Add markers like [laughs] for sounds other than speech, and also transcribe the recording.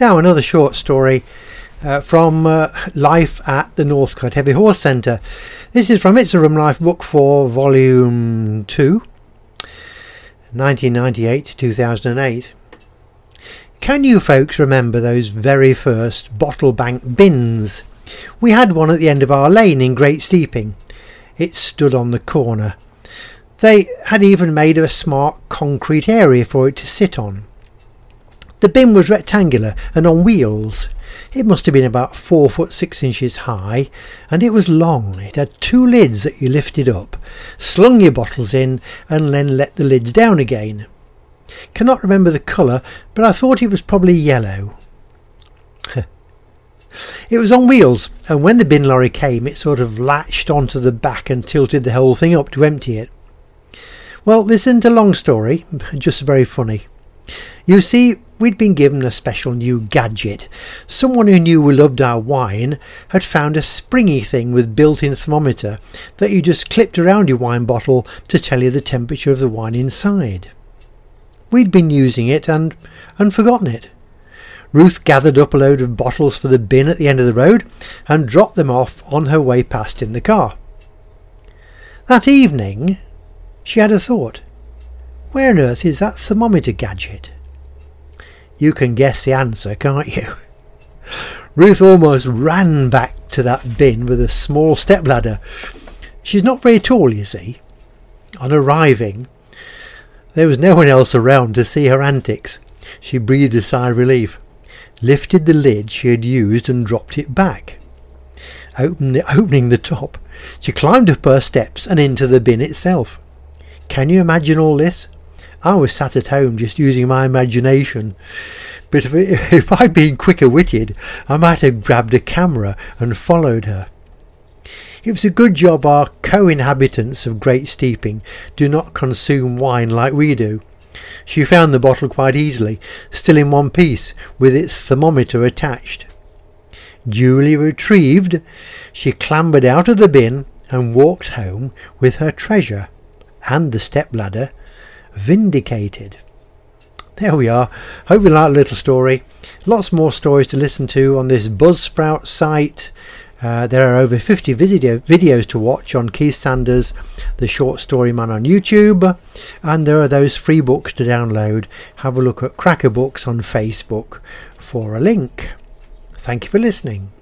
Now, another short story uh, from uh, Life at the Northcote Heavy Horse Centre. This is from It's a Room Life Book 4, Volume 2, 1998 to 2008. Can you folks remember those very first bottle bank bins? We had one at the end of our lane in Great Steeping. It stood on the corner. They had even made a smart concrete area for it to sit on. The bin was rectangular and on wheels. It must have been about four foot six inches high, and it was long. It had two lids that you lifted up, slung your bottles in, and then let the lids down again. Cannot remember the colour, but I thought it was probably yellow. [laughs] it was on wheels, and when the bin lorry came, it sort of latched onto the back and tilted the whole thing up to empty it. Well, this isn't a long story, [laughs] just very funny. You see, we'd been given a special new gadget. Someone who knew we loved our wine had found a springy thing with built-in thermometer that you just clipped around your wine bottle to tell you the temperature of the wine inside. We'd been using it and, and forgotten it. Ruth gathered up a load of bottles for the bin at the end of the road and dropped them off on her way past in the car. That evening, she had a thought. Where on earth is that thermometer gadget? You can guess the answer, can't you? Ruth almost ran back to that bin with a small stepladder. She's not very tall, you see. On arriving, there was no one else around to see her antics. She breathed a sigh of relief, lifted the lid she had used and dropped it back. The, opening the top, she climbed up her steps and into the bin itself. Can you imagine all this? I was sat at home just using my imagination. But if, if I'd been quicker witted, I might have grabbed a camera and followed her. It was a good job our co inhabitants of Great Steeping do not consume wine like we do. She found the bottle quite easily, still in one piece, with its thermometer attached. Duly retrieved, she clambered out of the bin and walked home with her treasure and the stepladder vindicated. There we are. Hope you like the little story. Lots more stories to listen to on this Buzzsprout site. Uh, there are over 50 video, videos to watch on Keith Sanders, the short story man on YouTube, and there are those free books to download. Have a look at Cracker Books on Facebook for a link. Thank you for listening.